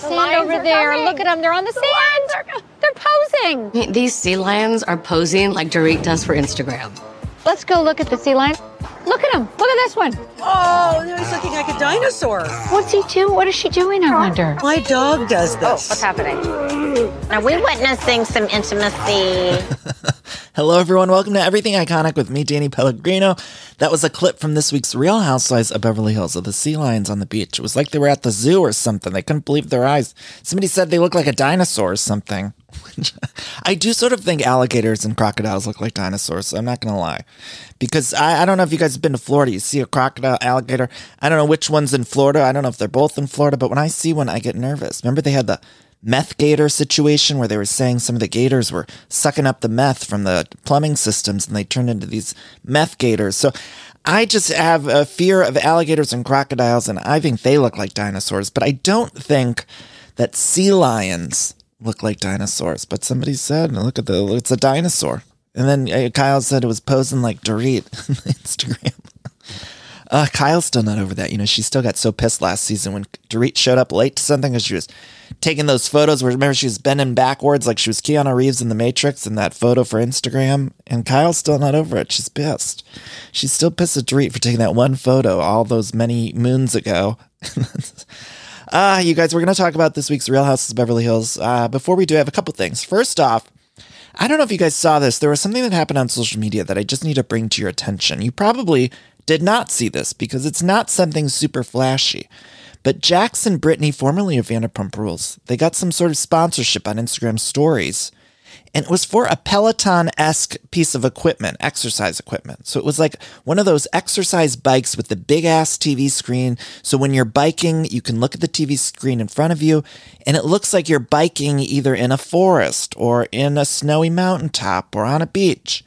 Sand over there. Look at them. They're on the, sand. They're posing. These sea lions are posing like Dorit does for Instagram. Let's go look at the sea lions. Look at him. Look at this one. Oh, now he's looking like a dinosaur. What's he doing? What is she doing? I wonder. My dog does this. Oh, this. what's happening? Are we witnessing some intimacy? Hello, everyone. Welcome to Everything Iconic with me, Danny Pellegrino. That was a clip from this week's Real Housewives of Beverly Hills of the sea lions on the beach. It was like they were at the zoo or something. They couldn't believe their eyes. Somebody said they look like a dinosaur or something. I do sort of think alligators and crocodiles look like dinosaurs. So I'm not going to lie. Because I, I don't know if you guys have been to Florida. You see a crocodile, alligator. I don't know which one's in Florida. I don't know if they're both in Florida. But when I see one, I get nervous. Remember they had the meth gator situation where they were saying some of the gators were sucking up the meth from the plumbing systems and they turned into these meth gators. So I just have a fear of alligators and crocodiles and I think they look like dinosaurs, but I don't think that sea lions look like dinosaurs. But somebody said, look at the, it's a dinosaur. And then uh, Kyle said it was posing like Dorit on Instagram. Uh, Kyle's still not over that. You know, she still got so pissed last season when Dorit showed up late to something because she was taking those photos where remember she was bending backwards like she was Keanu Reeves in The Matrix in that photo for Instagram. And Kyle's still not over it. She's pissed. She's still pissed at Dorit for taking that one photo all those many moons ago. Ah, you guys, we're going to talk about this week's Real Houses of Beverly Hills. Uh, before we do, I have a couple things. First off, I don't know if you guys saw this. There was something that happened on social media that I just need to bring to your attention. You probably did not see this because it's not something super flashy. But Jackson Brittany, formerly of Vanderpump Rules, they got some sort of sponsorship on Instagram stories. And it was for a Peloton esque piece of equipment, exercise equipment. So it was like one of those exercise bikes with the big ass TV screen. So when you're biking, you can look at the TV screen in front of you, and it looks like you're biking either in a forest or in a snowy mountaintop or on a beach.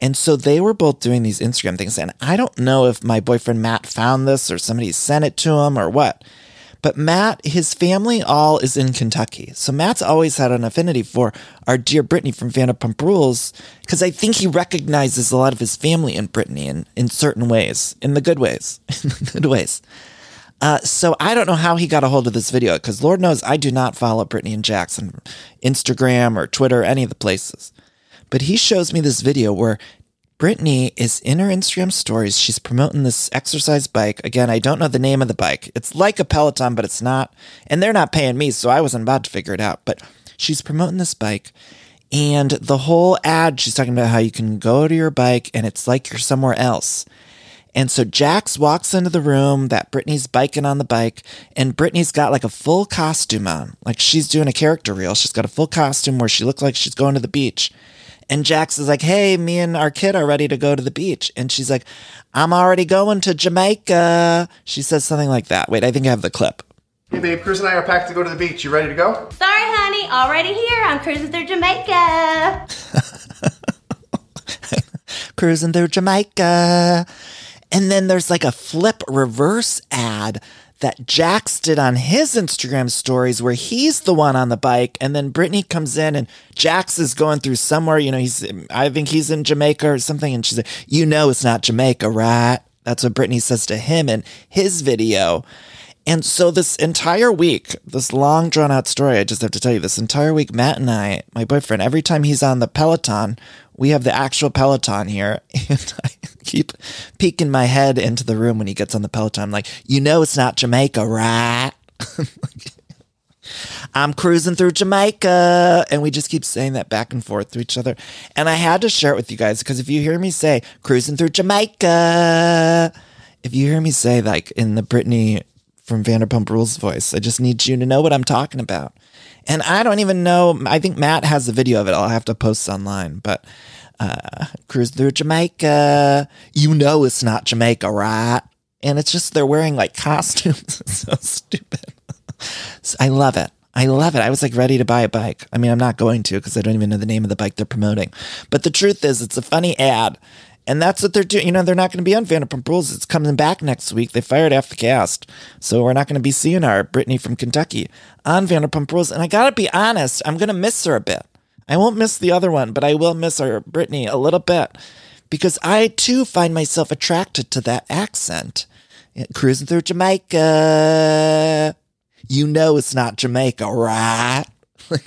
And so they were both doing these Instagram things. And I don't know if my boyfriend Matt found this or somebody sent it to him or what. But Matt, his family all is in Kentucky. So Matt's always had an affinity for our dear Brittany from Vanderpump Rules because I think he recognizes a lot of his family in Brittany in, in certain ways, in the good ways, in the good ways. Uh, so I don't know how he got a hold of this video because Lord knows I do not follow Brittany and Jackson, Instagram or Twitter, any of the places. But he shows me this video where Brittany is in her Instagram stories. She's promoting this exercise bike. Again, I don't know the name of the bike. It's like a Peloton, but it's not. And they're not paying me, so I wasn't about to figure it out. But she's promoting this bike. And the whole ad, she's talking about how you can go to your bike and it's like you're somewhere else. And so Jax walks into the room that Brittany's biking on the bike, and Brittany's got like a full costume on. Like she's doing a character reel. She's got a full costume where she looks like she's going to the beach. And Jax is like, hey, me and our kid are ready to go to the beach. And she's like, I'm already going to Jamaica. She says something like that. Wait, I think I have the clip. Hey babe, Cruz and I are packed to go to the beach. You ready to go? Sorry, honey, already here. I'm cruising through Jamaica. Cruising through Jamaica. And then there's like a flip reverse ad that Jax did on his Instagram stories where he's the one on the bike and then Brittany comes in and Jax is going through somewhere, you know, he's I think he's in Jamaica or something and she's like, "You know it's not Jamaica, right?" That's what Brittany says to him in his video. And so this entire week, this long drawn out story, I just have to tell you, this entire week, Matt and I, my boyfriend, every time he's on the Peloton, we have the actual Peloton here. And I keep peeking my head into the room when he gets on the Peloton. I'm like, you know, it's not Jamaica, right? I'm cruising through Jamaica. And we just keep saying that back and forth to each other. And I had to share it with you guys because if you hear me say cruising through Jamaica, if you hear me say like in the Brittany from Vanderpump Rules voice, I just need you to know what I'm talking about. And I don't even know. I think Matt has the video of it. I'll have to post online. But uh, cruise through Jamaica. You know it's not Jamaica, right? And it's just they're wearing like costumes. it's so stupid. So I love it. I love it. I was like ready to buy a bike. I mean, I'm not going to because I don't even know the name of the bike they're promoting. But the truth is, it's a funny ad. And that's what they're doing. You know, they're not going to be on Vanderpump Rules. It's coming back next week. They fired half the cast. So we're not going to be seeing our Brittany from Kentucky on Vanderpump Rules. And I got to be honest, I'm going to miss her a bit. I won't miss the other one, but I will miss our Brittany a little bit because I too find myself attracted to that accent. Cruising through Jamaica. You know it's not Jamaica, right?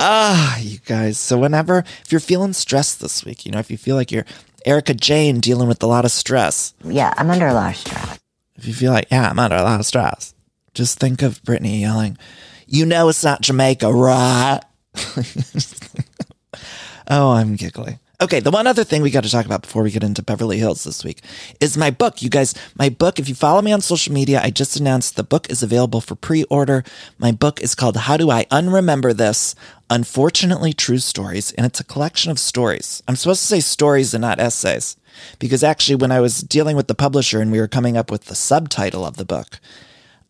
Ah, you guys. So whenever if you're feeling stressed this week, you know, if you feel like you're Erika Jayne dealing with a lot of stress. Yeah, I'm under a lot of stress. If you feel like, yeah, I'm under a lot of stress, just think of Brittany yelling, "You know it's not Jamaica, right?" oh, I'm giggling. Okay, the one other thing we got to talk about before we get into Beverly Hills this week is my book. You guys, my book, if you follow me on social media, I just announced the book is available for pre order. My book is called How Do I Unremember This? Unfortunately True Stories, and it's a collection of stories. I'm supposed to say stories and not essays, because actually, when I was dealing with the publisher and we were coming up with the subtitle of the book,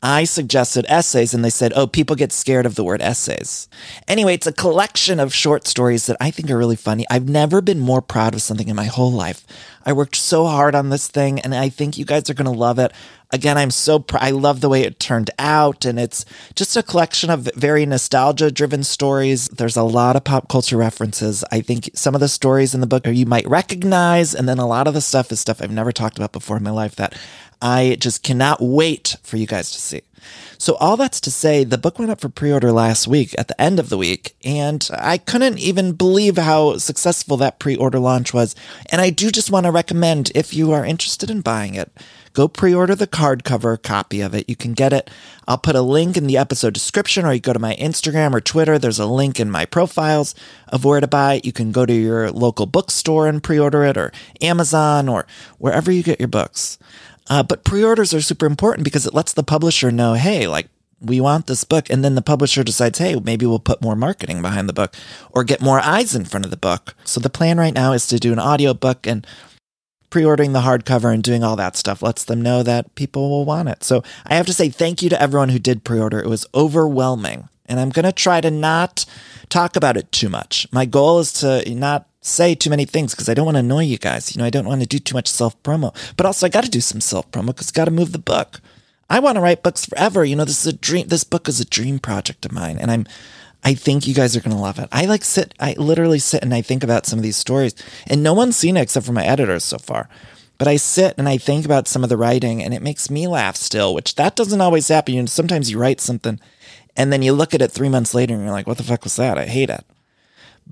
I suggested essays and they said, oh, people get scared of the word essays. Anyway, it's a collection of short stories that I think are really funny. I've never been more proud of something in my whole life. I worked so hard on this thing and I think you guys are going to love it. Again, I'm so pr- I love the way it turned out and it's just a collection of very nostalgia driven stories. There's a lot of pop culture references. I think some of the stories in the book you might recognize and then a lot of the stuff is stuff I've never talked about before in my life that I just cannot wait for you guys to see. So, all that's to say, the book went up for pre order last week at the end of the week, and I couldn't even believe how successful that pre order launch was. And I do just want to recommend if you are interested in buying it, go pre order the hardcover copy of it. You can get it. I'll put a link in the episode description, or you go to my Instagram or Twitter. There's a link in my profiles of where to buy it. You can go to your local bookstore and pre order it, or Amazon, or wherever you get your books. Uh, but pre-orders are super important because it lets the publisher know, hey, like we want this book, and then the publisher decides, hey, maybe we'll put more marketing behind the book or get more eyes in front of the book. So the plan right now is to do an audiobook and pre-ordering the hardcover and doing all that stuff lets them know that people will want it. So I have to say thank you to everyone who did pre-order. It was overwhelming. And I'm going to try to not talk about it too much. My goal is to not say too many things because I don't want to annoy you guys. You know, I don't want to do too much self promo, but also I got to do some self promo because got to move the book. I want to write books forever. You know, this is a dream. This book is a dream project of mine, and I'm. I think you guys are going to love it. I like sit. I literally sit and I think about some of these stories, and no one's seen it except for my editors so far. But I sit and I think about some of the writing, and it makes me laugh still, which that doesn't always happen. You know, sometimes you write something, and then you look at it three months later, and you're like, "What the fuck was that? I hate it."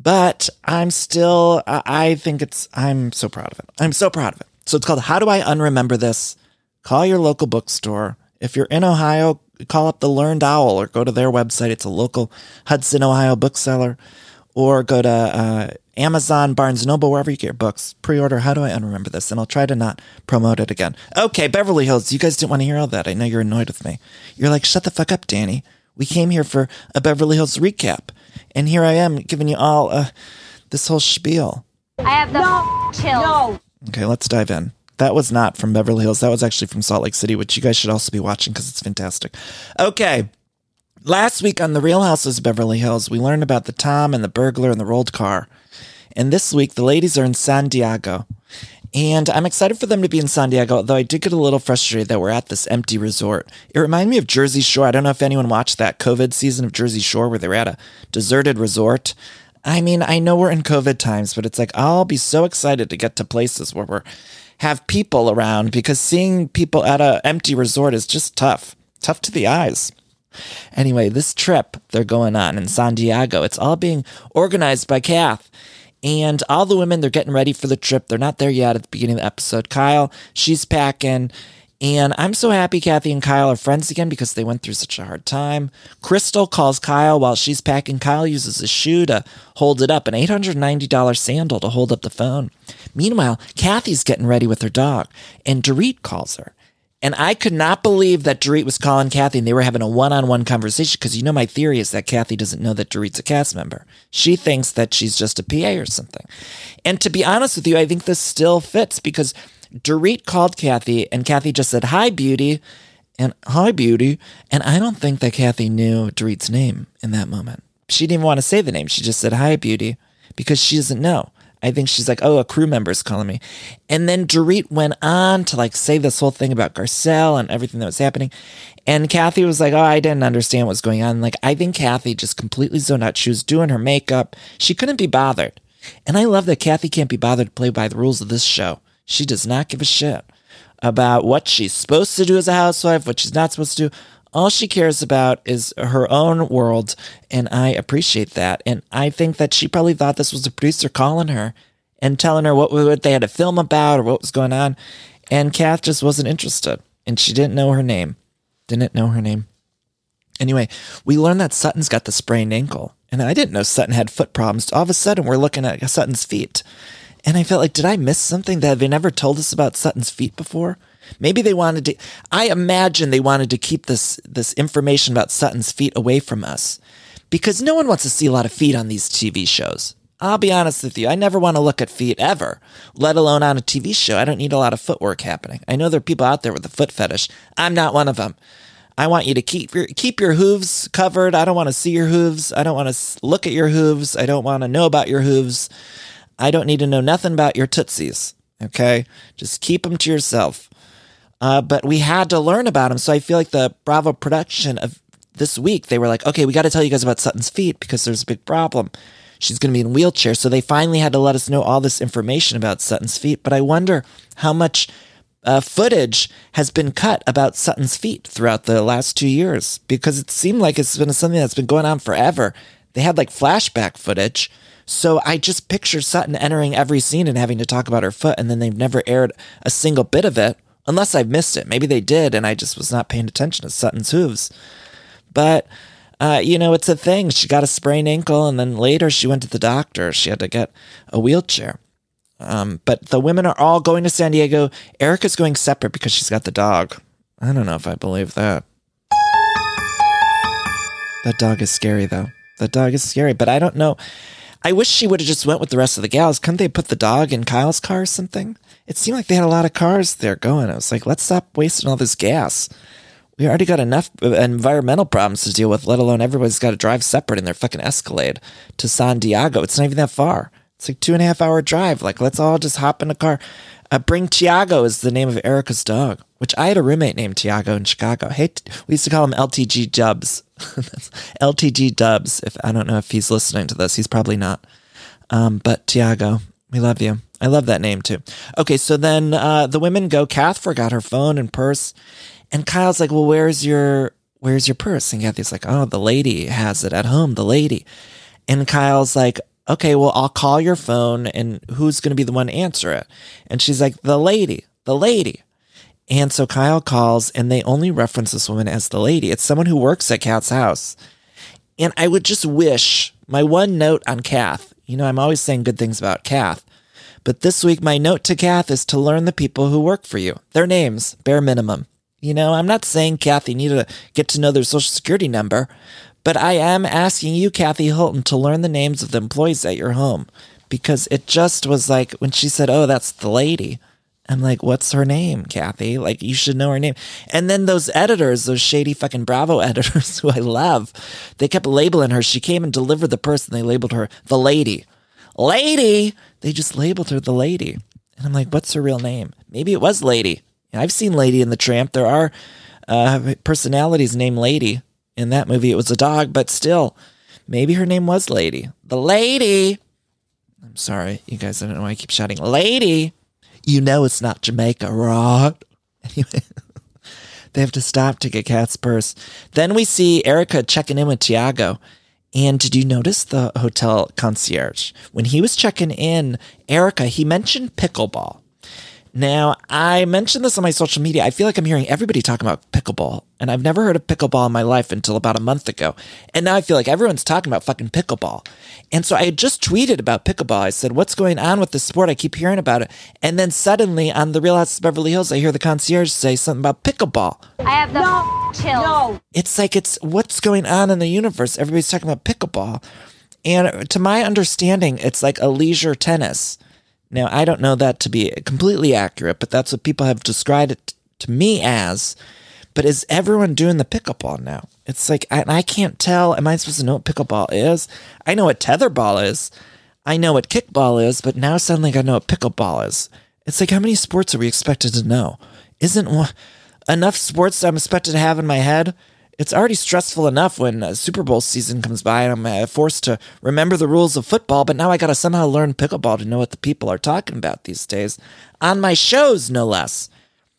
But I'm still, I think it's, I'm so proud of it. I'm so proud of it. So it's called How Do I Unremember This? Call your local bookstore. If you're in Ohio, call up the Learned Owl or go to their website. It's a local Hudson, Ohio bookseller. Or go to uh, Amazon, Barnes Noble, wherever you get your books. Pre-order. How do I unremember this? And I'll try to not promote it again. Okay, Beverly Hills. You guys didn't want to hear all that. I know you're annoyed with me. You're like, shut the fuck up, Danny. We came here for a Beverly Hills recap. And here I am giving you all uh, this whole spiel. I have the no, chills. No. Okay, let's dive in. That was not from Beverly Hills. That was actually from Salt Lake City, which you guys should also be watching because it's fantastic. Okay. Last week on The Real Houses of Beverly Hills, we learned about the Tom and the burglar and the rolled car. And this week, the ladies are in San Diego. And I'm excited for them to be in San Diego, though I did get a little frustrated that we're at this empty resort. It reminded me of Jersey Shore. I don't know if anyone watched that COVID season of Jersey Shore where they were at a deserted resort. I mean, I know we're in COVID times, but it's like I'll be so excited to get to places where we're have people around because seeing people at an empty resort is just tough. Tough to the eyes. Anyway, this trip they're going on in San Diego, it's all being organized by Kath. And all the women, they're getting ready for the trip. They're not there yet at the beginning of the episode. Kyle, she's packing. And I'm so happy Kathy and Kyle are friends again because they went through such a hard time. Crystal calls Kyle while she's packing. Kyle uses a shoe to hold it up, an $890 sandal to hold up the phone. Meanwhile, Kathy's getting ready with her dog, and Dorit calls her. And I could not believe that Dorit was calling Kathy and they were having a one on one conversation because you know my theory is that Kathy doesn't know that Dorit's a cast member. She thinks that she's just a PA or something. And to be honest with you, I think this still fits because Dorit called Kathy and Kathy just said, Hi, beauty. And hi, beauty. And I don't think that Kathy knew Dorit's name in that moment. She didn't even want to say the name. She just said, Hi, beauty, because she doesn't know. I think she's like, oh, a crew member's calling me. And then Dorit went on to like say this whole thing about Garcelle and everything that was happening. And Kathy was like, oh, I didn't understand what's going on. Like, I think Kathy just completely zoned out. She was doing her makeup. She couldn't be bothered. And I love that Kathy can't be bothered to play by the rules of this show. She does not give a shit about what she's supposed to do as a housewife, what she's not supposed to do. All she cares about is her own world, and I appreciate that. And I think that she probably thought this was the producer calling her and telling her what, what they had to film about or what was going on. And Kath just wasn't interested, and she didn't know her name. Didn't know her name. Anyway, we learned that Sutton's got the sprained ankle, and I didn't know Sutton had foot problems. All of a sudden, we're looking at Sutton's feet. And I felt like, did I miss something that they never told us about Sutton's feet before? Maybe they wanted to. I imagine they wanted to keep this this information about Sutton's feet away from us, because no one wants to see a lot of feet on these TV shows. I'll be honest with you. I never want to look at feet ever, let alone on a TV show. I don't need a lot of footwork happening. I know there are people out there with a foot fetish. I'm not one of them. I want you to keep your keep your hooves covered. I don't want to see your hooves. I don't want to look at your hooves. I don't want to know about your hooves. I don't need to know nothing about your tootsies. Okay, just keep them to yourself. Uh, but we had to learn about him. so I feel like the Bravo production of this week they were like, okay, we got to tell you guys about Sutton's feet because there's a big problem. She's going to be in wheelchair, so they finally had to let us know all this information about Sutton's feet. But I wonder how much uh, footage has been cut about Sutton's feet throughout the last two years because it seemed like it's been something that's been going on forever. They had like flashback footage so I just picture Sutton entering every scene and having to talk about her foot, and then they've never aired a single bit of it, unless I've missed it. Maybe they did, and I just was not paying attention to Sutton's hooves. But, uh, you know, it's a thing. She got a sprained ankle, and then later she went to the doctor. She had to get a wheelchair. Um, but the women are all going to San Diego. Erika's going separate because she's got the dog. I don't know if I believe that. That dog is scary, though. That dog is scary, but I don't know. I wish she would have just went with the rest of the gals. Couldn't they put the dog in Kyle's car or something? It seemed like they had a lot of cars there going. I was like, let's stop wasting all this gas. We already got enough environmental problems to deal with, let alone everybody's got to drive separate in their fucking Escalade to San Diego. It's not even that far. It's like two and a half hour drive. Like, let's all just hop in a car. Uh, Bring Tiago is the name of Erika's dog, which I had a roommate named Tiago in Chicago. Hey, we used to call him LTG Dubs. LTG Dubs. If I don't know if he's listening to this, he's probably not. Um, but Tiago, we love you. I love that name too. Okay, so then uh, the women go. Kath forgot her phone and purse, and Kyle's like, "Well, where's your where's your purse?" And Kathy's like, "Oh, the lady has it at home. The lady." And Kyle's like, "Okay, well, I'll call your phone, and who's going to be the one to answer it?" And she's like, "The lady, the lady." And so Kyle calls, and they only reference this woman as the lady. It's someone who works at Kath's house. And I would just wish my one note on Kath, you know, I'm always saying good things about Kath, but this week my note to Kath is to learn the people who work for you, their names, bare minimum. You know, I'm not saying Kathy need to get to know their social security number, but I am asking you, Kathy Hilton, to learn the names of the employees at your home because it just was like when she said, Oh, that's the lady. I'm like, what's her name, Kathy? Like, you should know her name. And then those editors, those shady fucking Bravo editors who I love, they kept labeling her. She came and delivered the person. They labeled her the lady. Lady! They just labeled her the lady. And I'm like, what's her real name? Maybe it was Lady. I've seen Lady in the Tramp. There are uh, personalities named Lady. In that movie, it was a dog, but still, maybe her name was Lady. The lady! I'm sorry, you guys, I don't know why I keep shouting, Lady! you know it's not Jamaica, right? Anyway, they have to stop to get Kath's purse. Then we see Erika checking in with Tiago. And did you notice the hotel concierge? When he was checking in, Erika, he mentioned pickleball. Now, I mentioned this on my social media. I feel like I'm hearing everybody talking about pickleball, and I've never heard of pickleball in my life until about a month ago. And now I feel like everyone's talking about fucking pickleball. And so I had just tweeted about pickleball. I said, What's going on with this sport? I keep hearing about it. And then suddenly on the Real House of Beverly Hills, I hear the concierge say something about pickleball. I have the no, chills. No. It's like it's what's going on in the universe. Everybody's talking about pickleball. And to my understanding, it's like a leisure tennis. Now, I don't know that to be completely accurate, but that's what people have described it to me as. But is everyone doing the pickleball now? It's like, I, I can't tell. Am I supposed to know what pickleball is? I know what tetherball is. I know what kickball is, but now suddenly I know what pickleball is. It's like, how many sports are we expected to know? Isn't one, enough sports I'm expected to have in my head? It's already stressful enough when a Super Bowl season comes by and I'm uh, forced to remember the rules of football, but now I got to somehow learn pickleball to know what the people are talking about these days on my shows, no less.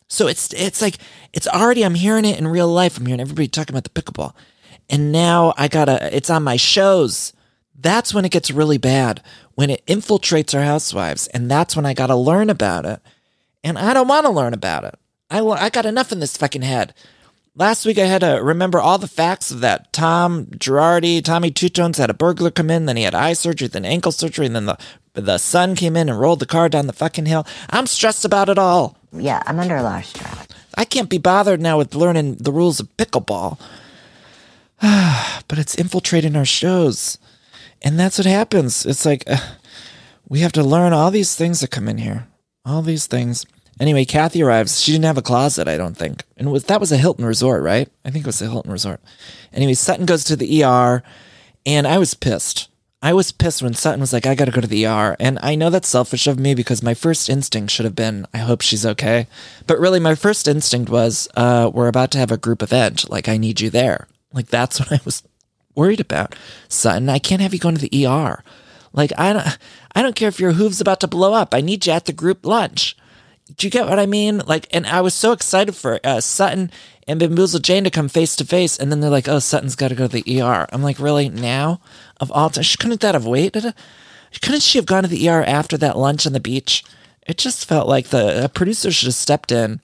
So it's it's like it's already I'm hearing it in real life. I'm hearing everybody talking about the pickleball, and now I gotta. It's on my shows. That's when it gets really bad when it infiltrates our housewives, and that's when I gotta learn about it. And I don't want to learn about it. I I got enough in this fucking head. Last week I had to remember all the facts of that. Tom Girardi, Tommy Two Tones had a burglar come in, then he had eye surgery, then ankle surgery, and then the the son came in and rolled the car down the fucking hill. I'm stressed about it all. Yeah, I'm under a lot of stress. I can't be bothered now with learning the rules of pickleball. but it's infiltrating our shows. And that's what happens. It's like uh, we have to learn all these things that come in here. All these things. Anyway, Kathy arrives. She didn't have a closet, I don't think. And was that was a Hilton resort, right? I think it was a Hilton resort. Anyway, Sutton goes to the ER, and I was pissed. I was pissed when Sutton was like, I gotta go to the ER. And I know that's selfish of me because my first instinct should have been, I hope she's okay. But really, my first instinct was, uh, we're about to have a group event. Like, I need you there. Like, that's what I was worried about. Sutton, I can't have you going to the ER. Like, I don't, I don't care if your hooves about to blow up. I need you at the group lunch do you get what I mean? Like, and I was so excited for uh, Sutton and Bamboozle Jane to come face to face, and then they're like, "Oh, Sutton's got to go to the ER." I'm like, really now? Of all time, couldn't that have waited? Couldn't she have gone to the ER after that lunch on the beach? It just felt like the producer should have stepped in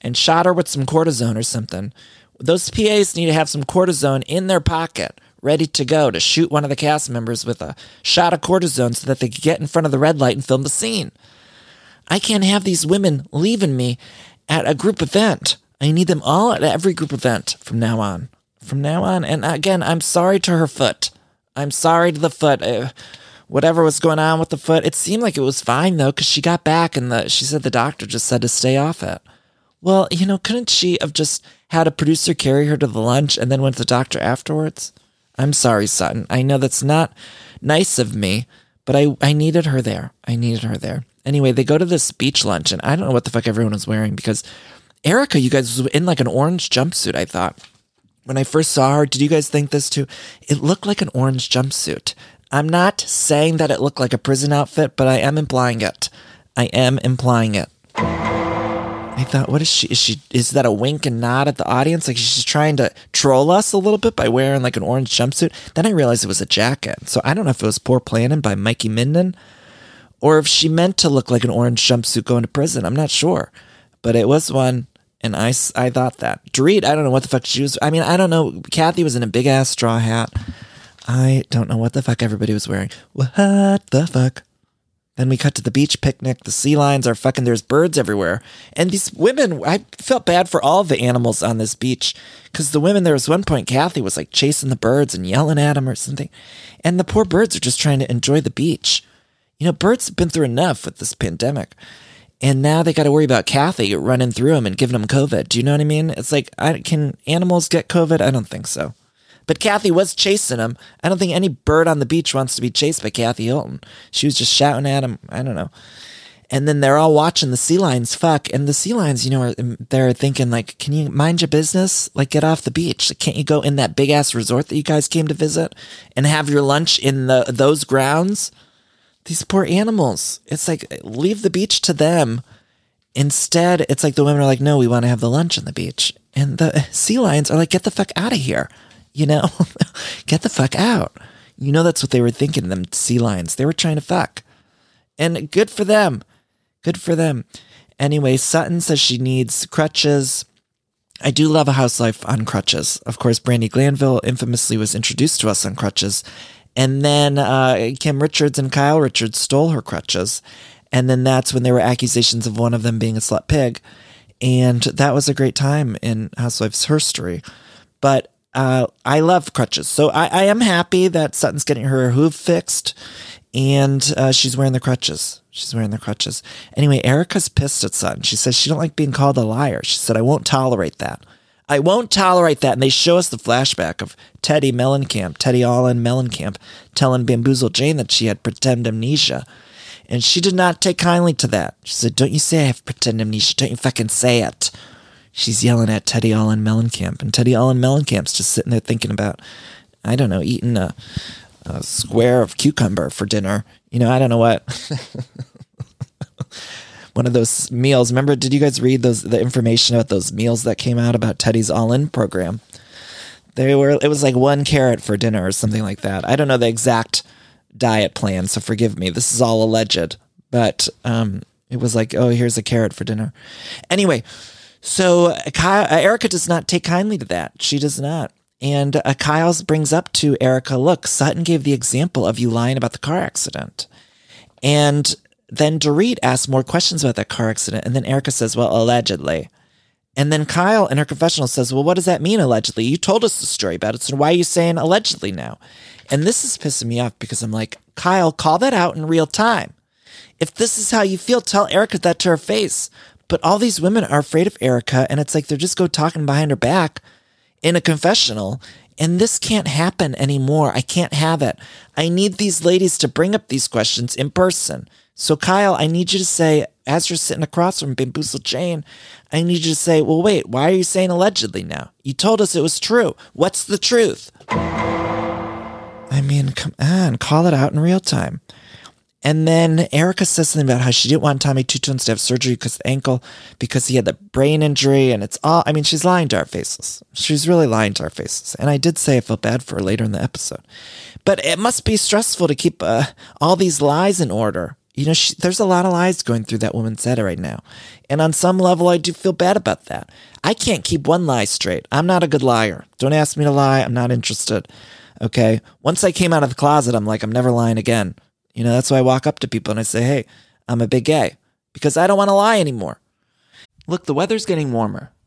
and shot her with some cortisone or something. Those PAs need to have some cortisone in their pocket, ready to go to shoot one of the cast members with a shot of cortisone so that they could get in front of the red light and film the scene. I can't have these women leaving me at a group event. I need them all at every group event from now on. From now on. And again, I'm sorry to her foot. I'm sorry to the foot. Uh, whatever was going on with the foot, it seemed like it was fine though, because she got back and the, she said the doctor just said to stay off it. Well, you know, couldn't she have just had a producer carry her to the lunch and then went to the doctor afterwards? I'm sorry, Sutton. I know that's not nice of me, but I, I needed her there. I needed her there. Anyway, they go to this beach lunch, and I don't know what the fuck everyone was wearing because Erika, you guys was in like an orange jumpsuit. I thought when I first saw her, did you guys think this too? It looked like an orange jumpsuit. I'm not saying that it looked like a prison outfit, but I am implying it. I am implying it. I thought, what is she? Is she? Is that a wink and nod at the audience? Like she's trying to troll us a little bit by wearing like an orange jumpsuit. Then I realized it was a jacket. So I don't know if it was poor planning by Mikey Minden or if she meant to look like an orange jumpsuit going to prison. I'm not sure, but it was one, and I, I thought that. Dorit, I don't know what the fuck she was. I mean, I don't know. Kathy was in a big ass straw hat. I don't know what the fuck everybody was wearing. What the fuck? Then we cut to the beach picnic. The sea lions are fucking, there's birds everywhere. And these women, I felt bad for all the animals on this beach. Because the women, there was one point, Kathy was like chasing the birds and yelling at them or something. And the poor birds are just trying to enjoy the beach. You know, have been through enough with this pandemic. And now they got to worry about Kathy running through them and giving them COVID. Do you know what I mean? It's like, I, can animals get COVID? I don't think so. But Kathy was chasing him. I don't think any bird on the beach wants to be chased by Kathy Hilton. She was just shouting at him. I don't know. And then they're all watching the sea lions fuck. And the sea lions, you know, are, they're thinking like, can you mind your business? Like, get off the beach. can't you go in that big ass resort that you guys came to visit and have your lunch in the those grounds? These poor animals. It's like leave the beach to them. Instead, it's like the women are like, no, we want to have the lunch on the beach. And the sea lions are like, get the fuck out of here. You know, get the fuck out. You know, that's what they were thinking, them sea lions. They were trying to fuck. And good for them. Good for them. Anyway, Sutton says she needs crutches. I do love a housewife on crutches. Of course, Brandi Glanville infamously was introduced to us on crutches. And then uh, Kim Richards and Kyle Richards stole her crutches. And then that's when there were accusations of one of them being a slut pig. And that was a great time in Housewives history. But uh, I love crutches. So I, I, am happy that Sutton's getting her hoof fixed and uh, she's wearing the crutches. She's wearing the crutches. Anyway, Erika's pissed at Sutton. She says she don't like being called a liar. She said, I won't tolerate that. I won't tolerate that. And they show us the flashback of Teddi Mellencamp, Teddi Allen Mellencamp, telling Bamboozle Jane that she had pretend amnesia. And she did not take kindly to that. She said, Don't you say I have pretend amnesia. Don't you fucking say it. She's yelling at Teddi Allen Mellencamp. And Teddi Allen Mellencamp's just sitting there thinking about, I don't know, eating a, a square of cucumber for dinner. You know, I don't know what. One of those meals. Remember, did you guys read those the information about those meals that came out about Teddi's All In program? They were it was like one carrot for dinner or something like that. I don't know the exact diet plan, so forgive me. This is all alleged, but um, it was like, oh, here's a carrot for dinner. Anyway, so Kyle, uh, Erika does not take kindly to that. She does not. And uh, Kyle's brings up to Erika, look, Sutton gave the example of you lying about the car accident. And then Dorit asks more questions about that car accident. And then Erika says, well, allegedly. And then Kyle in her confessional says, well, what does that mean, allegedly? You told us the story about it. So why are you saying allegedly now? And this is pissing me off because I'm like, Kyle, call that out in real time. If this is how you feel, tell Erika that to her face. But all these women are afraid of Erika, and it's like they're just go talking behind her back in a confessional. And this can't happen anymore. I can't have it. I need these ladies to bring up these questions in person. So, Kyle, I need you to say, as you're sitting across from Bamboozle Jane, I need you to say, well, wait, why are you saying allegedly now? You told us it was true. What's the truth? I mean, come on, call it out in real time. And then Erika says something about how she didn't want Tommy Two to have surgery because the ankle, because he had the brain injury, and it's all. I mean, she's lying to our faces. She's really lying to our faces. And I did say I felt bad for her later in the episode, but it must be stressful to keep uh, all these lies in order. You know, she, there's a lot of lies going through that woman's head right now, and on some level, I do feel bad about that. I can't keep one lie straight. I'm not a good liar. Don't ask me to lie. I'm not interested. Okay. Once I came out of the closet, I'm like, I'm never lying again. You know, that's why I walk up to people and I say, hey, I'm a big gay because I don't want to lie anymore. Look, the weather's getting warmer.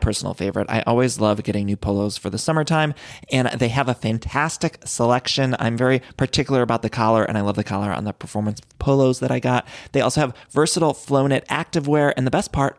personal favorite. I always love getting new polos for the summertime, and they have a fantastic selection. I'm very particular about the collar, and I love the collar on the performance polos that I got. They also have versatile flow knit activewear, and the best part,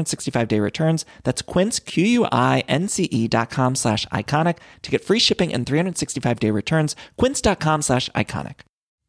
365 day returns. That's quince, Q-U-I-N-C-E dot com slash iconic to get free shipping and 365 day returns. Quince.com slash iconic.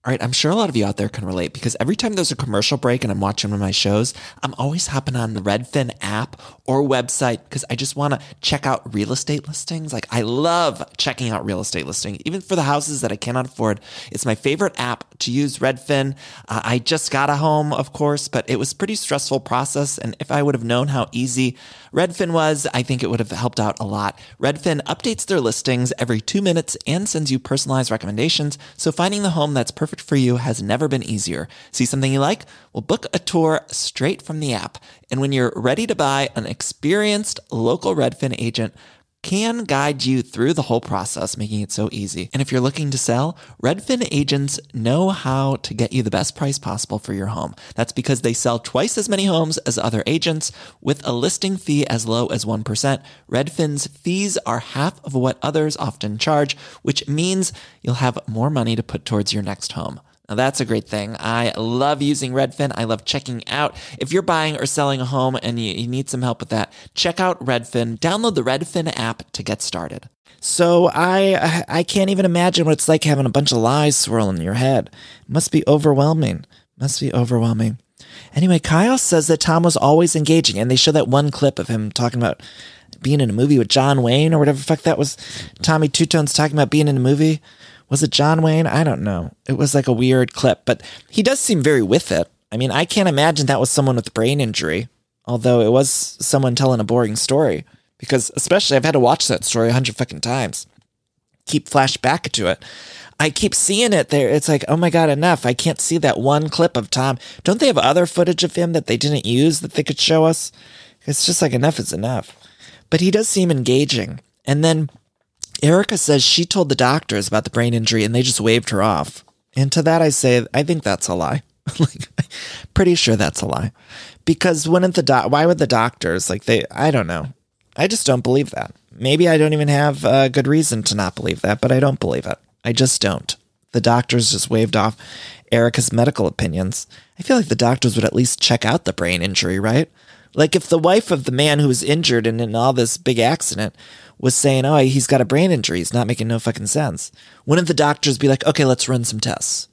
All right, I'm sure a lot of you out there can relate because every time there's a commercial break and I'm watching one of my shows, I'm always hopping on the Redfin app or website because I just want to check out real estate listings. Like I love checking out real estate listings, even for the houses that I cannot afford. It's my favorite app to use Redfin. Uh, I just got a home, of course, but it was pretty stressful process. And if I would have known how easy Redfin was, I think it would have helped out a lot. Redfin updates their listings every two minutes and sends you personalized recommendations. So finding the home that's perfect for you has never been easier. See something you like? Well, book a tour straight from the app. And when you're ready to buy, an experienced local Redfin agent can guide you through the whole process, making it so easy. And if you're looking to sell, Redfin agents know how to get you the best price possible for your home. That's because they sell twice as many homes as other agents with a listing fee as low as 1%. Redfin's fees are half of what others often charge, which means you'll have more money to put towards your next home. Now that's a great thing. I love using Redfin. I love checking out. If you're buying or selling a home and you, you, need some help with that, check out Redfin. Download the Redfin app to get started. So I I can't even imagine what it's like having a bunch of lies swirling in your head. Must be overwhelming. Must be overwhelming. Anyway, Kyle says that Tom was always engaging, and they show that one clip of him talking about being in a movie with John Wayne or whatever fuck that was. Tommy Two Tones talking about being in a movie. Was it John Wayne? I don't know. It was like a weird clip, but he does seem very with it. I mean, I can't imagine that was someone with brain injury, although it was someone telling a boring story. Because especially, I've had to watch that story a hundred fucking times. Keep flash back to it. I keep seeing it there. It's like, oh my god, enough! I can't see that one clip of Tom. Don't they have other footage of him that they didn't use that they could show us? It's just like enough is enough. But he does seem engaging. And then Erika says she told the doctors about the brain injury and they just waved her off. And to that I say, I think that's a lie. like, pretty sure that's a lie. Because wouldn't the doc, why would the doctors, like they, I don't know. I just don't believe that. Maybe I don't even have a good reason to not believe that, but I don't believe it. I just don't. The doctors just waved off Erika's medical opinions. I feel like the doctors would at least check out the brain injury, right? Like if the wife of the man who was injured in, in all this big accident was saying, oh, he's got a brain injury. He's not making no fucking sense. Wouldn't the doctors be like, okay, let's run some tests?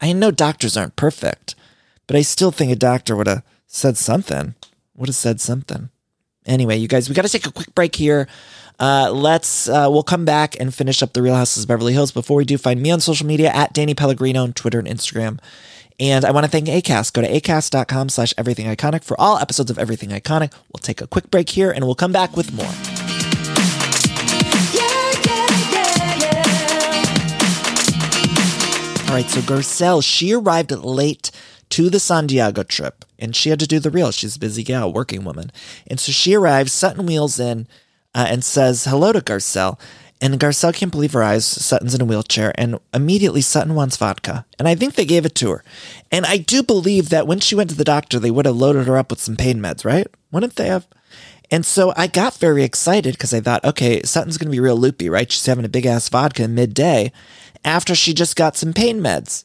I know doctors aren't perfect, but I still think a doctor would have said something. Would have said something. Anyway, you guys, we got to take a quick break here. Uh, let's, uh, we'll come back and finish up the Real Houses of Beverly Hills. Before we do, find me on social media at Danny Pellegrino on Twitter and Instagram. And I want to thank ACAST. Go to acast.com slash everything iconic for all episodes of Everything Iconic. We'll take a quick break here and we'll come back with more. All right, so Garcelle, she arrived late to the San Diego trip and she had to do the real. She's a busy gal, working woman. And so she arrives, Sutton wheels in uh, and says hello to Garcelle. And Garcelle can't believe her eyes. Sutton's in a wheelchair, and immediately Sutton wants vodka. And I think they gave it to her. And I do believe that when she went to the doctor, they would have loaded her up with some pain meds, right? Wouldn't they have? And so I got very excited because I thought, okay, Sutton's going to be real loopy, right? She's having a big ass vodka midday after she just got some pain meds.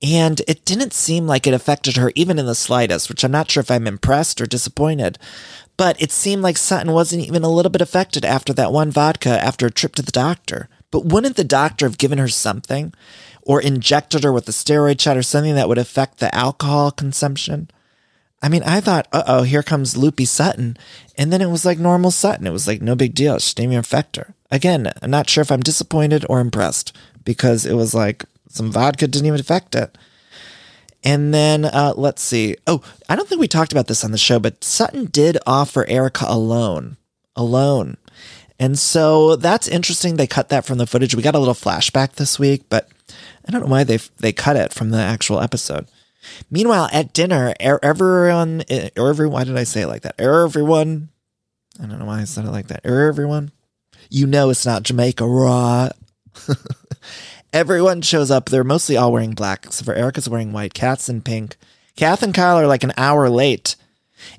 And it didn't seem like it affected her even in the slightest, which I'm not sure if I'm impressed or disappointed. But it seemed like Sutton wasn't even a little bit affected after that one vodka after a trip to the doctor. But wouldn't the doctor have given her something or injected her with a steroid shot or something that would affect the alcohol consumption? I mean, I thought, uh oh, here comes Loopy Sutton. And then it was like normal Sutton. It was like no big deal. She didn't even affect her. Again, I'm not sure if I'm disappointed or impressed because it was like some vodka didn't even affect it. And then uh, let's see. Oh, I don't think we talked about this on the show, but Sutton did offer Erika a loan. A loan. And so that's interesting. They cut that from the footage. We got a little flashback this week, but I don't know why they they cut it from the actual episode. Meanwhile, at dinner, everyone, everyone, why did I say it like that? Everyone, I don't know why I said it like that. Everyone, you know it's not Jamaica raw. Everyone shows up. They're mostly all wearing black, except for Erika's wearing white. Kat's in pink. Kath and Kyle are like an hour late.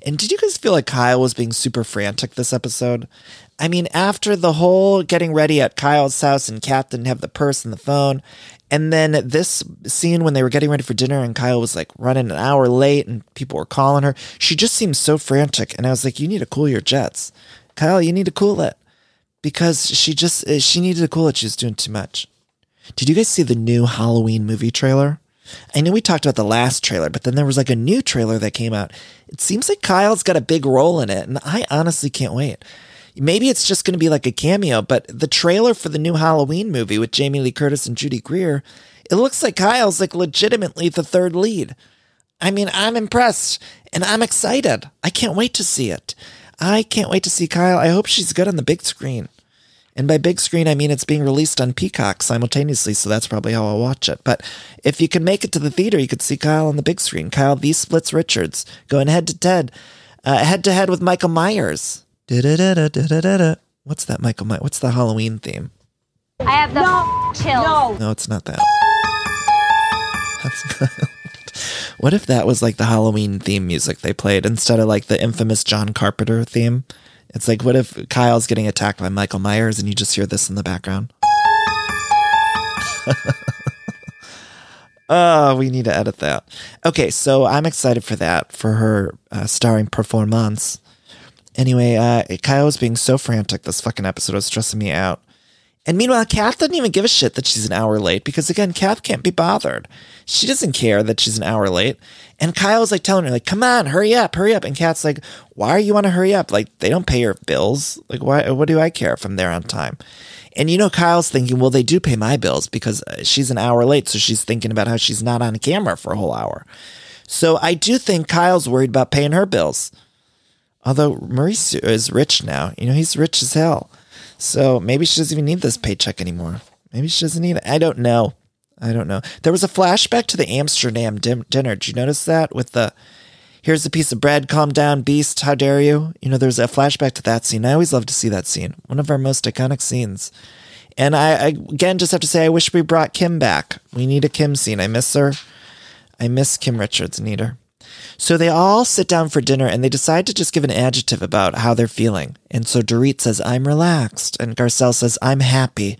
And did you guys feel like Kyle was being super frantic this episode? I mean, after the whole getting ready at Kyle's house and Kath didn't have the purse and the phone, and then this scene when they were getting ready for dinner and Kyle was like running an hour late and people were calling her, she just seemed so frantic. And I was like, you need to cool your jets. Kyle, you need to cool it. Because she just, eh, she needed to cool it. She was doing too much. Did you guys see the new Halloween movie trailer? I know we talked about the last trailer, but then there was like a new trailer that came out. It seems like Kyle's got a big role in it, and I honestly can't wait. Maybe it's just going to be like a cameo, but the trailer for the new Halloween movie with Jamie Lee Curtis and Judy Greer, it looks like Kyle's like legitimately the third lead. I mean, I'm impressed and I'm excited. I can't wait to see it. I can't wait to see Kyle. I hope she's good on the big screen. And by big screen, I mean it's being released on Peacock simultaneously, so that's probably how I'll watch it. But if you can make it to the theater, you could see Kyle on the big screen. Kyle the Splits Richards going head to head, uh, head to head with Michael Myers. Da-da-da-da-da-da-da. What's that, Michael? My- What's the Halloween theme? I have the chill. No. No, it's not that. That's not. What if that was like the Halloween theme music they played instead of like the infamous John Carpenter theme? It's like, what if Kyle's getting attacked by Michael Myers and you just hear this in the background? oh, we need to edit that. Okay, so I'm excited for that, for her uh, starring performance. Anyway, uh, Kyle's being so frantic this fucking episode was stressing me out. And meanwhile, Kath doesn't even give a shit that she's an hour late because again, Kath can't be bothered. She doesn't care that she's an hour late. And Kyle's like telling her, like, come on, hurry up, hurry up. And Kath's like, why are you want to hurry up? Like, they don't pay your bills. Like, why what do I care if I'm there on time? And you know, Kyle's thinking, well, they do pay my bills because uh, she's an hour late. So she's thinking about how she's not on camera for a whole hour. So I do think Kyle's worried about paying her bills. Although Mauricio is rich now, you know, he's rich as hell. So maybe she doesn't even need this paycheck anymore. Maybe she doesn't need it. I don't know. I don't know. There was a flashback to the Amsterdam dim- dinner. Did you notice that with the here's a piece of bread, calm down, beast, how dare you? You know, there's a flashback to that scene. I always love to see that scene. One of our most iconic scenes. And I, I again just have to say I wish we brought Kim back. We need a Kim scene. I miss her. I miss Kim Richards. Need her. So they all sit down for dinner and they decide to just give an adjective about how they're feeling. And so Dorit says, I'm relaxed. And Garcelle says, I'm happy.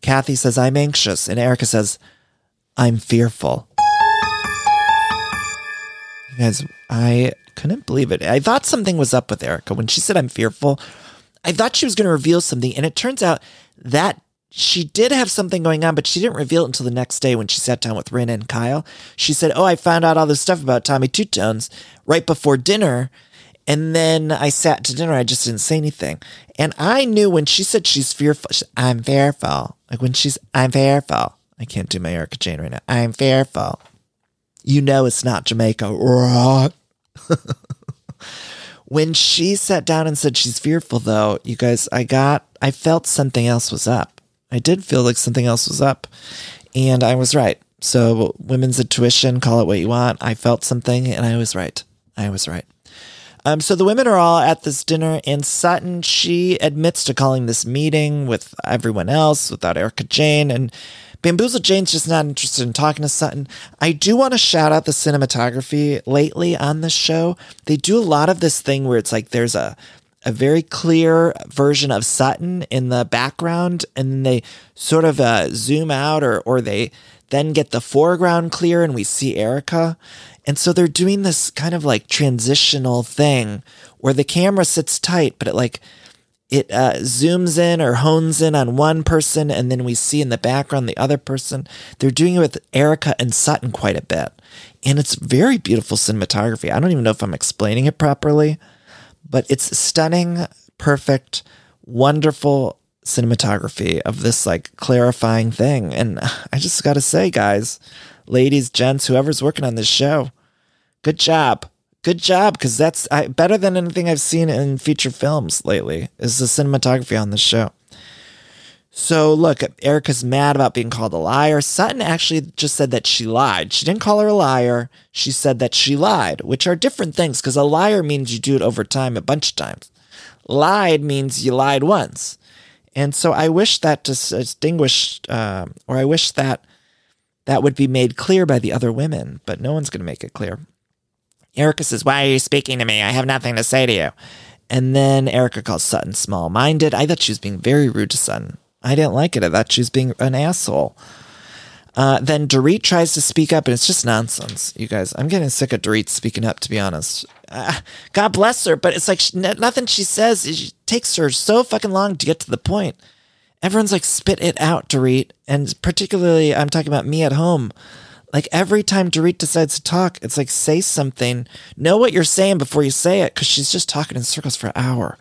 Kathy says, I'm anxious. And Erika says, I'm fearful. You guys, I couldn't believe it. I thought something was up with Erika. When she said, I'm fearful, I thought she was going to reveal something. And it turns out that she did have something going on, but she didn't reveal it until the next day when she sat down with Rinna and Kyle. She said, Oh, I found out all this stuff about Tommy Two Tones right before dinner. And then I sat to dinner. I just didn't say anything. And I knew when she said she's fearful, she, I'm fearful. Like when she's, I'm fearful. I can't do my Erika Jayne right now. I'm fearful. You know it's not Jamaica. When she sat down and said she's fearful, though, you guys, I got, I felt something else was up. I did feel like something else was up. And I was right. So, women's intuition, call it what you want. I felt something and I was right. I was right. Um, so the women are all at this dinner, and Sutton, she admits to calling this meeting with everyone else without Erika Jayne, and Bamboozle Jane's just not interested in talking to Sutton. I do want to shout out the cinematography lately on this show. They do a lot of this thing where it's like there's a a very clear version of Sutton in the background, and then they sort of uh, zoom out, or or they then get the foreground clear, and we see Erika. And so they're doing this kind of like transitional thing where the camera sits tight, but it like it uh, zooms in or hones in on one person, and then we see in the background the other person. They're doing it with Erika and Sutton quite a bit, and it's very beautiful cinematography. I don't even know if I'm explaining it properly, but it's stunning, perfect, wonderful cinematography of this like clarifying thing. And I just got to say, guys, ladies, gents, whoever's working on this show, good job. Good job, because that's I, better than anything I've seen in feature films lately. Is the cinematography on this show? So look, Erika's mad about being called a liar. Sutton actually just said that she lied. She didn't call her a liar. She said that she lied, which are different things. Because a liar means you do it over time, a bunch of times. Lied means you lied once. And so I wish that distinguished, uh, or I wish that that would be made clear by the other women, but no one's going to make it clear. Erika says, Why are you speaking to me? I have nothing to say to you. And then Erika calls Sutton small minded. I thought she was being very rude to Sutton. I didn't like it. I thought she was being an asshole. Uh, then Dorit tries to speak up, and it's just nonsense, you guys. I'm getting sick of Dorit speaking up, to be honest. Uh, God bless her, but it's like she, nothing she says it takes her so fucking long to get to the point. Everyone's like, spit it out, Dorit. And particularly, I'm talking about me at home. Like every time Dorit decides to talk, it's like, say something, know what you're saying before you say it, because she's just talking in circles for an hour.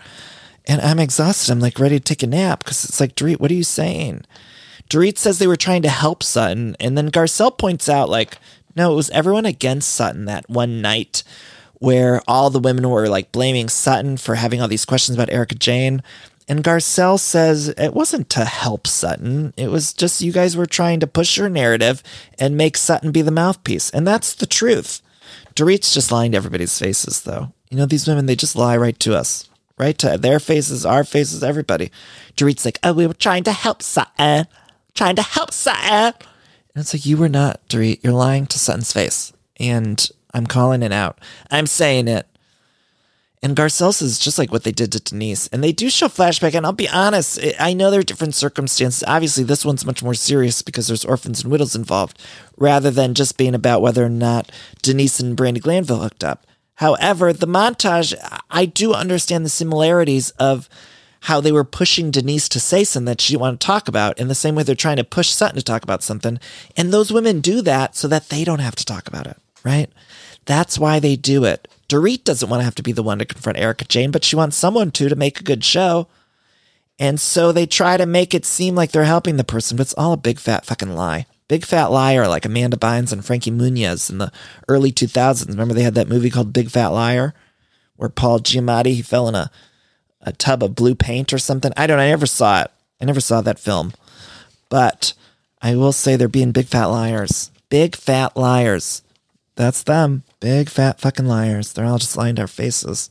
And I'm exhausted. I'm like ready to take a nap because it's like, Dorit, what are you saying? Dorit says they were trying to help Sutton. And then Garcelle points out, like, no, it was everyone against Sutton that one night where all the women were like blaming Sutton for having all these questions about Erika Jayne. And Garcelle says it wasn't to help Sutton. It was just you guys were trying to push your narrative and make Sutton be the mouthpiece. And that's the truth. Dorit's just lying to everybody's faces, though. You know, these women, they just lie right to us. Right? To their faces, our faces, everybody. Dorit's like, oh, we were trying to help Sutton, trying to help Sutton. And it's like, you were not, Dorit. You're lying to Sutton's face. And I'm calling it out. I'm saying it. And Garcelle is just like what they did to Denise. And they do show flashback. And I'll be honest, I know there are different circumstances. Obviously, this one's much more serious because there's orphans and widows involved, rather than just being about whether or not Denise and Brandi Glanville hooked up. However, the montage, I do understand the similarities of how they were pushing Denise to say something that she didn't want to talk about in the same way they're trying to push Sutton to talk about something. And those women do that so that they don't have to talk about it, right? That's why they do it. Dorit doesn't want to have to be the one to confront Erika Jayne, but she wants someone to to make a good show. And so they try to make it seem like they're helping the person, but it's all a big fat fucking lie. Big fat liar like Amanda Bynes and Frankie Muniz in the early 2000s. Remember they had that movie called Big Fat Liar where Paul Giamatti, he fell in a, a tub of blue paint or something. I don't I never saw it. I never saw that film. But I will say they're being big fat liars. Big fat liars. That's them. Big fat fucking liars. They're all just lying to our faces.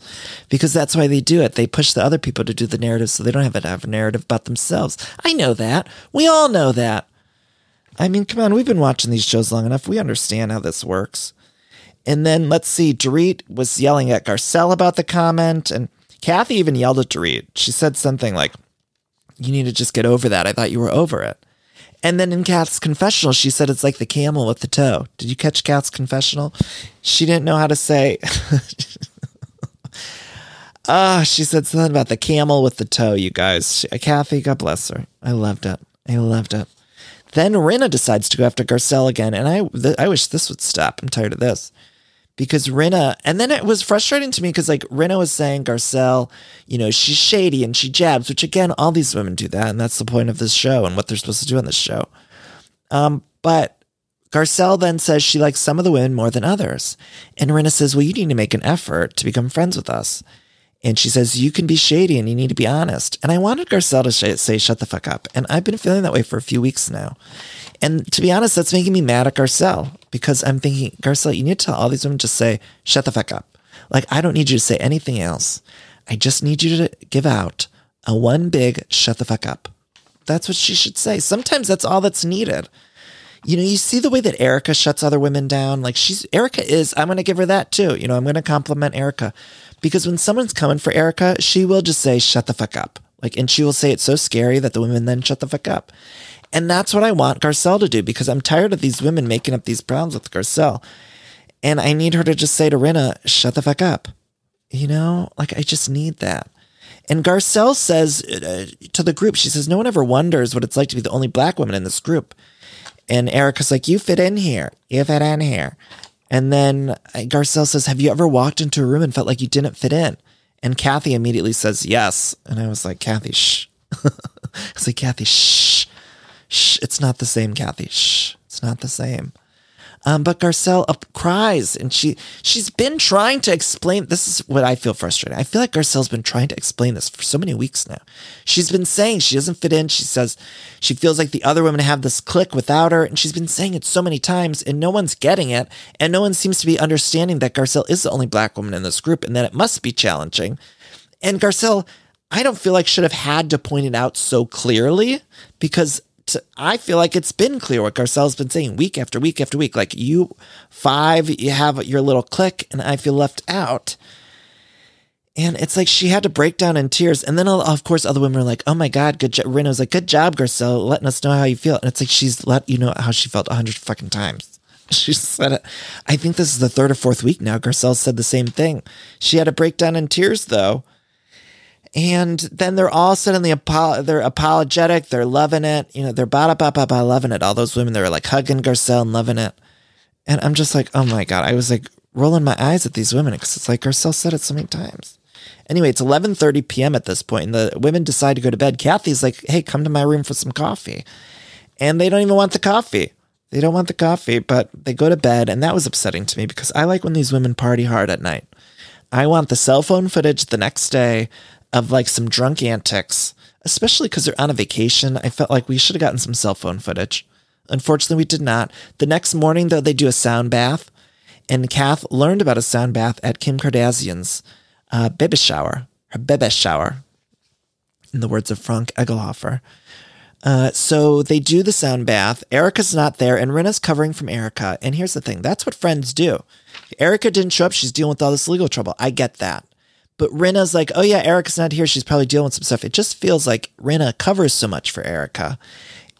Because that's why they do it. They push the other people to do the narrative so they don't have to have a narrative about themselves. I know that. We all know that. I mean, come on, we've been watching these shows long enough. We understand how this works. And then let's see, Dorit was yelling at Garcelle about the comment, and Kathy even yelled at Dorit. She said something like, You need to just get over that. I thought you were over it. And then in Kat's confessional, she said it's like the camel with the toe. Did you catch Kat's confessional? She didn't know how to say. Ah, oh, she said something about the camel with the toe, you guys. She, Kathy, God bless her. I loved it. I loved it. Then Rinna decides to go after Garcelle again, and I th- I wish this would stop. I'm tired of this because Rinna, and then it was frustrating to me because like Rinna was saying Garcelle, you know, she's shady and she jabs, which again, all these women do that, and that's the point of this show and what they're supposed to do on this show. Um, but Garcelle then says she likes some of the women more than others, and Rinna says, "Well, you need to make an effort to become friends with us." And she says, You can be shady and you need to be honest. And I wanted Garcelle to sh- say, Shut the fuck up. And I've been feeling that way for a few weeks now. And to be honest, that's making me mad at Garcelle because I'm thinking, Garcelle, you need to tell all these women just say, Shut the fuck up. Like, I don't need you to say anything else. I just need you to give out a one big shut the fuck up. That's what she should say. Sometimes that's all that's needed. You know, you see the way that Erika shuts other women down. Like she's Erika is, I'm going to give her that too. You know, I'm going to compliment Erika because when someone's coming for Erika, she will just say, shut the fuck up. Like, and she will say it's so scary that the women then shut the fuck up. And that's what I want Garcelle to do because I'm tired of these women making up these problems with Garcelle. And I need her to just say to Rinna, shut the fuck up. You know, like I just need that. And Garcelle says uh, to the group, she says, no one ever wonders what it's like to be the only black woman in this group. And Erika's like, you fit in here. You fit in here. And then uh, Garcelle says, Have you ever walked into a room and felt like you didn't fit in? And Kathy immediately says, Yes. And I was like, Kathy, shh. I was like, Kathy, shh. Shh. It's not the same, Kathy. Shh. It's not the same. Um, but Garcelle up cries and she she's been trying to explain this is what I feel frustrated. I feel like Garcelle's been trying to explain this for so many weeks now. She's been saying she doesn't fit in. She says she feels like the other women have this click without her, and she's been saying it so many times, and no one's getting it, and no one seems to be understanding that Garcelle is the only black woman in this group and that it must be challenging. And Garcelle, I don't feel like should have had to point it out so clearly because I feel like it's been clear what Garcelle's been saying week after week after week. Like you five, you have your little click, and I feel left out. And it's like she had to break down in tears. And then, of course, other women are like, oh my God, good job. Rinna's like, good job, Garcelle, letting us know how you feel. And it's like she's let you know how she felt a hundred fucking times. She said it. I think this is the third or fourth week now. Garcelle said the same thing. She had a breakdown in tears, though and then they're all suddenly apo- they're apologetic. They're loving it. You know, they're ba ba ba ba loving it. All those women, they're like hugging Garcelle and loving it. And I'm just like, oh my god. I was like rolling my eyes at these women because it's like Garcelle said it so many times. Anyway, it's 11:30 p.m. at this point, and the women decide to go to bed. Kathy's like, "Hey, come to my room for some coffee," and they don't even want the coffee. They don't want the coffee, but they go to bed, and that was upsetting to me because I like when these women party hard at night. I want the cell phone footage the next day of like some drunk antics, especially because they're on a vacation. I felt like we should have gotten some cell phone footage. Unfortunately, we did not. The next morning, though, they do a sound bath, and Kath learned about a sound bath at Kim Kardashian's uh, baby shower, her baby shower, in the words of Frank Egelhofer. Uh, so they do the sound bath. Erika's not there, and Rinna's covering from Erika. And here's the thing that's what friends do. Erika didn't show up. She's dealing with all this legal trouble. I get that. But Rinna's like, oh yeah, Erika's not here. She's probably dealing with some stuff. It just feels like Rinna covers so much for Erika.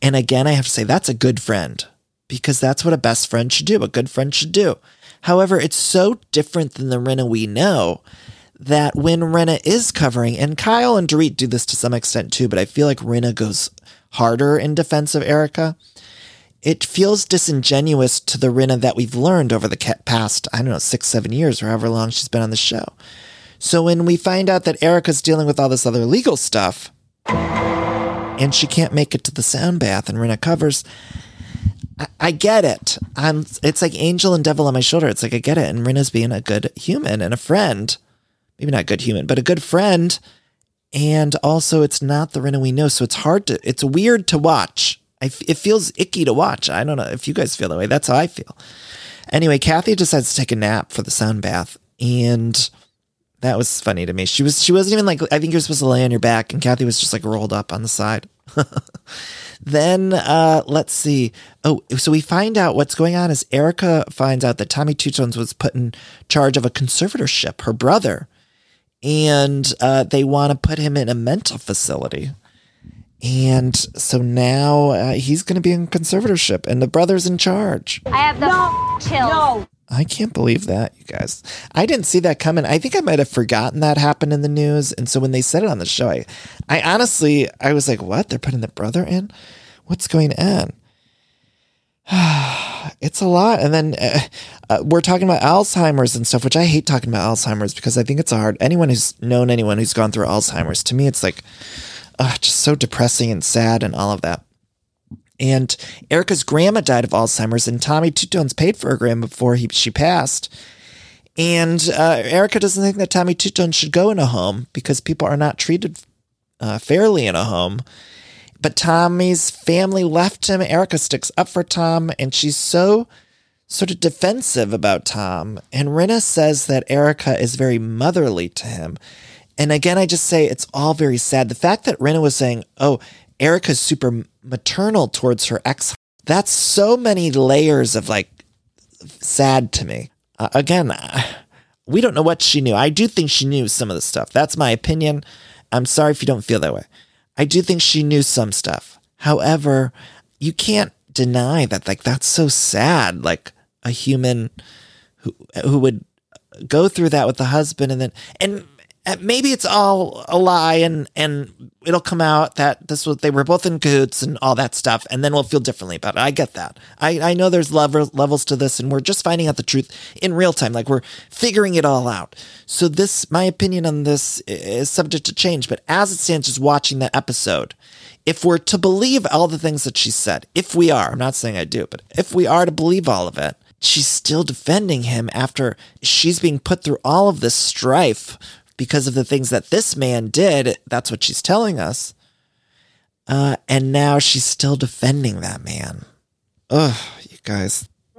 And again, I have to say, that's a good friend because that's what a best friend should do. A good friend should do. However, it's so different than the Rinna we know that when Rinna is covering, and Kyle and Dorit do this to some extent too, but I feel like Rinna goes harder in defense of Erika. It feels disingenuous to the Rinna that we've learned over the past, I don't know, six, seven years or however long she's been on the show. So when we find out that Erika's dealing with all this other legal stuff and she can't make it to the sound bath and Rinna covers, I, I get it. I'm, it's like angel and devil on my shoulder. It's like, I get it. And Rinna's being a good human and a friend. Maybe not good human, but a good friend and also it's not the Rinna we know, so it's hard to. It's weird to watch. I, it feels icky to watch. I don't know if you guys feel that way. That's how I feel. Anyway, Kathy decides to take a nap for the sound bath, and that was funny to me. She was she wasn't even like I think you're supposed to lay on your back, and Kathy was just like rolled up on the side. then uh, let's see. Oh, so we find out what's going on is Erika finds out that Tommy Two Tones was put in charge of a conservatorship. Her brother and uh, they want to put him in a mental facility. And so now uh, he's going to be in conservatorship, and the brother's in charge. I have the no, chill. No. I can't believe that, you guys. I didn't see that coming. I think I might have forgotten that happened in the news, and so when they said it on the show, I, I honestly, I was like, "What? They're putting the brother in? What's going on?" it's a lot. And then uh, uh, we're talking about Alzheimer's and stuff, which I hate talking about Alzheimer's because I think it's a hard. Anyone who's known anyone who's gone through Alzheimer's, to me, it's like uh, just so depressing and sad and all of that. And Erika's grandma died of Alzheimer's, and Tommy Two Tones paid for her grandma before he, she passed. And uh, Erika doesn't think that Tommy Two Tones should go in a home because people are not treated uh, fairly in a home. But Tommy's family left him. Erika sticks up for Tom, and she's so sort of defensive about Tom. And Rinna says that Erika is very motherly to him. And again, I just say it's all very sad. The fact that Rinna was saying, oh, Erika's super maternal towards her ex, that's so many layers of like sad to me. Uh, again, we don't know what she knew. I do think she knew some of the stuff. That's my opinion. I'm sorry if you don't feel that way. I do think she knew some stuff. However, you can't deny that like that's so sad like a human who who would go through that with the husband and then and maybe it's all a lie and and it'll come out that this was they were both in cahoots and all that stuff and then we'll feel differently about it. I get that. I i know there's level, levels to this and we're just finding out the truth in real time like we're figuring it all out. So this my opinion on this is subject to change but as it stands just watching that episode if we're to believe all the things that she said if we are i'm not saying i do but if we are to believe all of it she's still defending him after she's being put through all of this strife because of the things that this man did. That's what she's telling us. Uh, and now she's still defending that man. Ugh, you guys.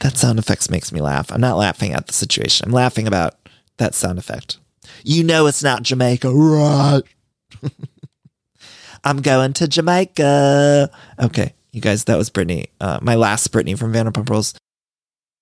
that sound effects makes me laugh. I'm not laughing at the situation. I'm laughing about that sound effect. You know it's not Jamaica, right? I'm going to Jamaica. Okay, you guys, that was Brittany. Uh, my last Brittany from Vanderpump Rules.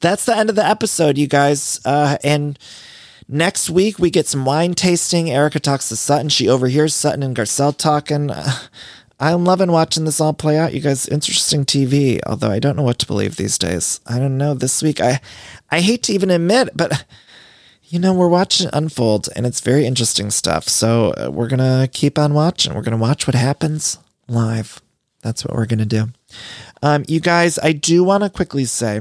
That's the end of the episode, you guys. Uh, and next week we get some wine tasting. Erika talks to Sutton. She overhears Sutton and Garcelle talking. Uh, I'm loving watching this all play out. You guys, interesting TV. Although I don't know what to believe these days. I don't know. This week, I, I hate to even admit, but you know, we're watching unfold, and it's very interesting stuff. So uh, we're gonna keep on watching. We're gonna watch what happens live. That's what we're gonna do. Um, you guys, I do want to quickly say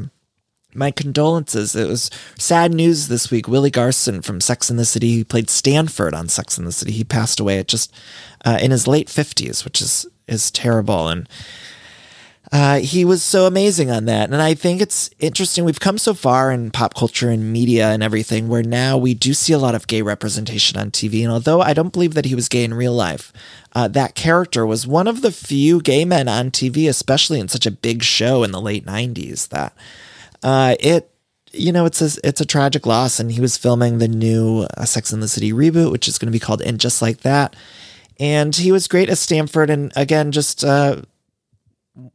my condolences. It was sad news this week. Willie Garson from Sex and the City, he played Stanford on Sex and the City. He passed away at just uh, in his late fifties, which is is terrible. And uh, he was so amazing on that. And I think it's interesting. We've come so far in pop culture and media and everything where now we do see a lot of gay representation on TV. And although I don't believe that he was gay in real life, uh, that character was one of the few gay men on TV, especially in such a big show in the late 90s, that uh, it you know, it's a it's a tragic loss, and he was filming the new uh, Sex and the City reboot, which is going to be called "And Just Like That," and he was great as Stanford, and again, just uh,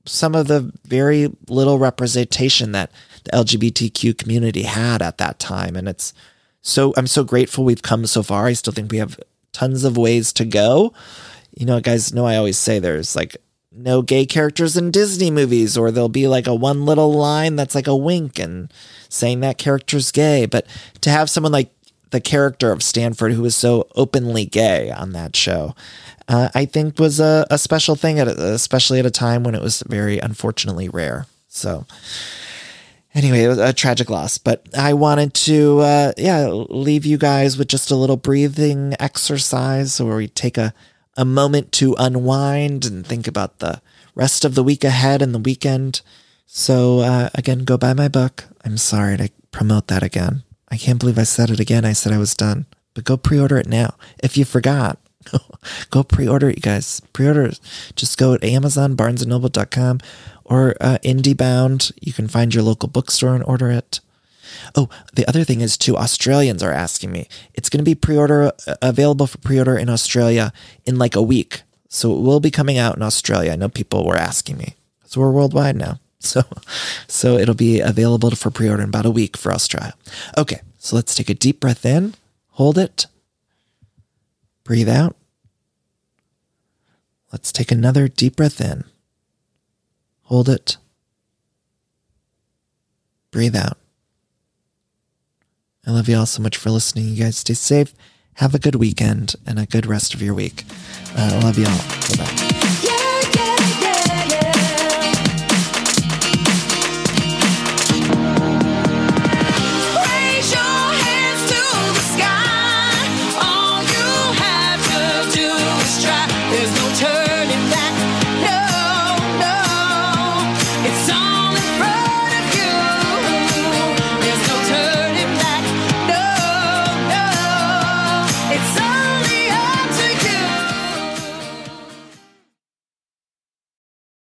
some of the very little representation that the LGBTQ community had at that time, and it's so I'm so grateful we've come so far. I still think we have tons of ways to go. You know, guys know I always say there's like no gay characters in Disney movies, or there'll be like a one little line that's like a wink and saying that character's gay. But to have someone like the character of Stanford who was so openly gay on that show, uh, I think was a, a special thing, at a, especially at a time when it was very unfortunately rare. So, anyway, it was a tragic loss. But I wanted to, uh, yeah, leave you guys with just a little breathing exercise where we take a a moment to unwind and think about the rest of the week ahead and the weekend. So, uh, again, go buy my book. I'm sorry to promote that again. I can't believe I said it again. I said I was done, but go pre order it now. If you forgot, go pre order it, you guys. Pre order Just go to Amazon, barnesandnoble.com, or uh, IndieBound. You can find your local bookstore and order it. Oh, the other thing is too, Australians are asking me. It's going to be pre-order uh, available for pre-order in Australia in like a week. So it will be coming out in Australia. I know people were asking me. So we're worldwide now. So so it'll be available for pre-order in about a week for Australia. Okay, so let's take a deep breath in. Hold it. Breathe out. Let's take another deep breath in. Hold it. Breathe out. I love you all so much for listening. You guys stay safe. Have a good weekend and a good rest of your week. Uh, I love you all. Bye bye.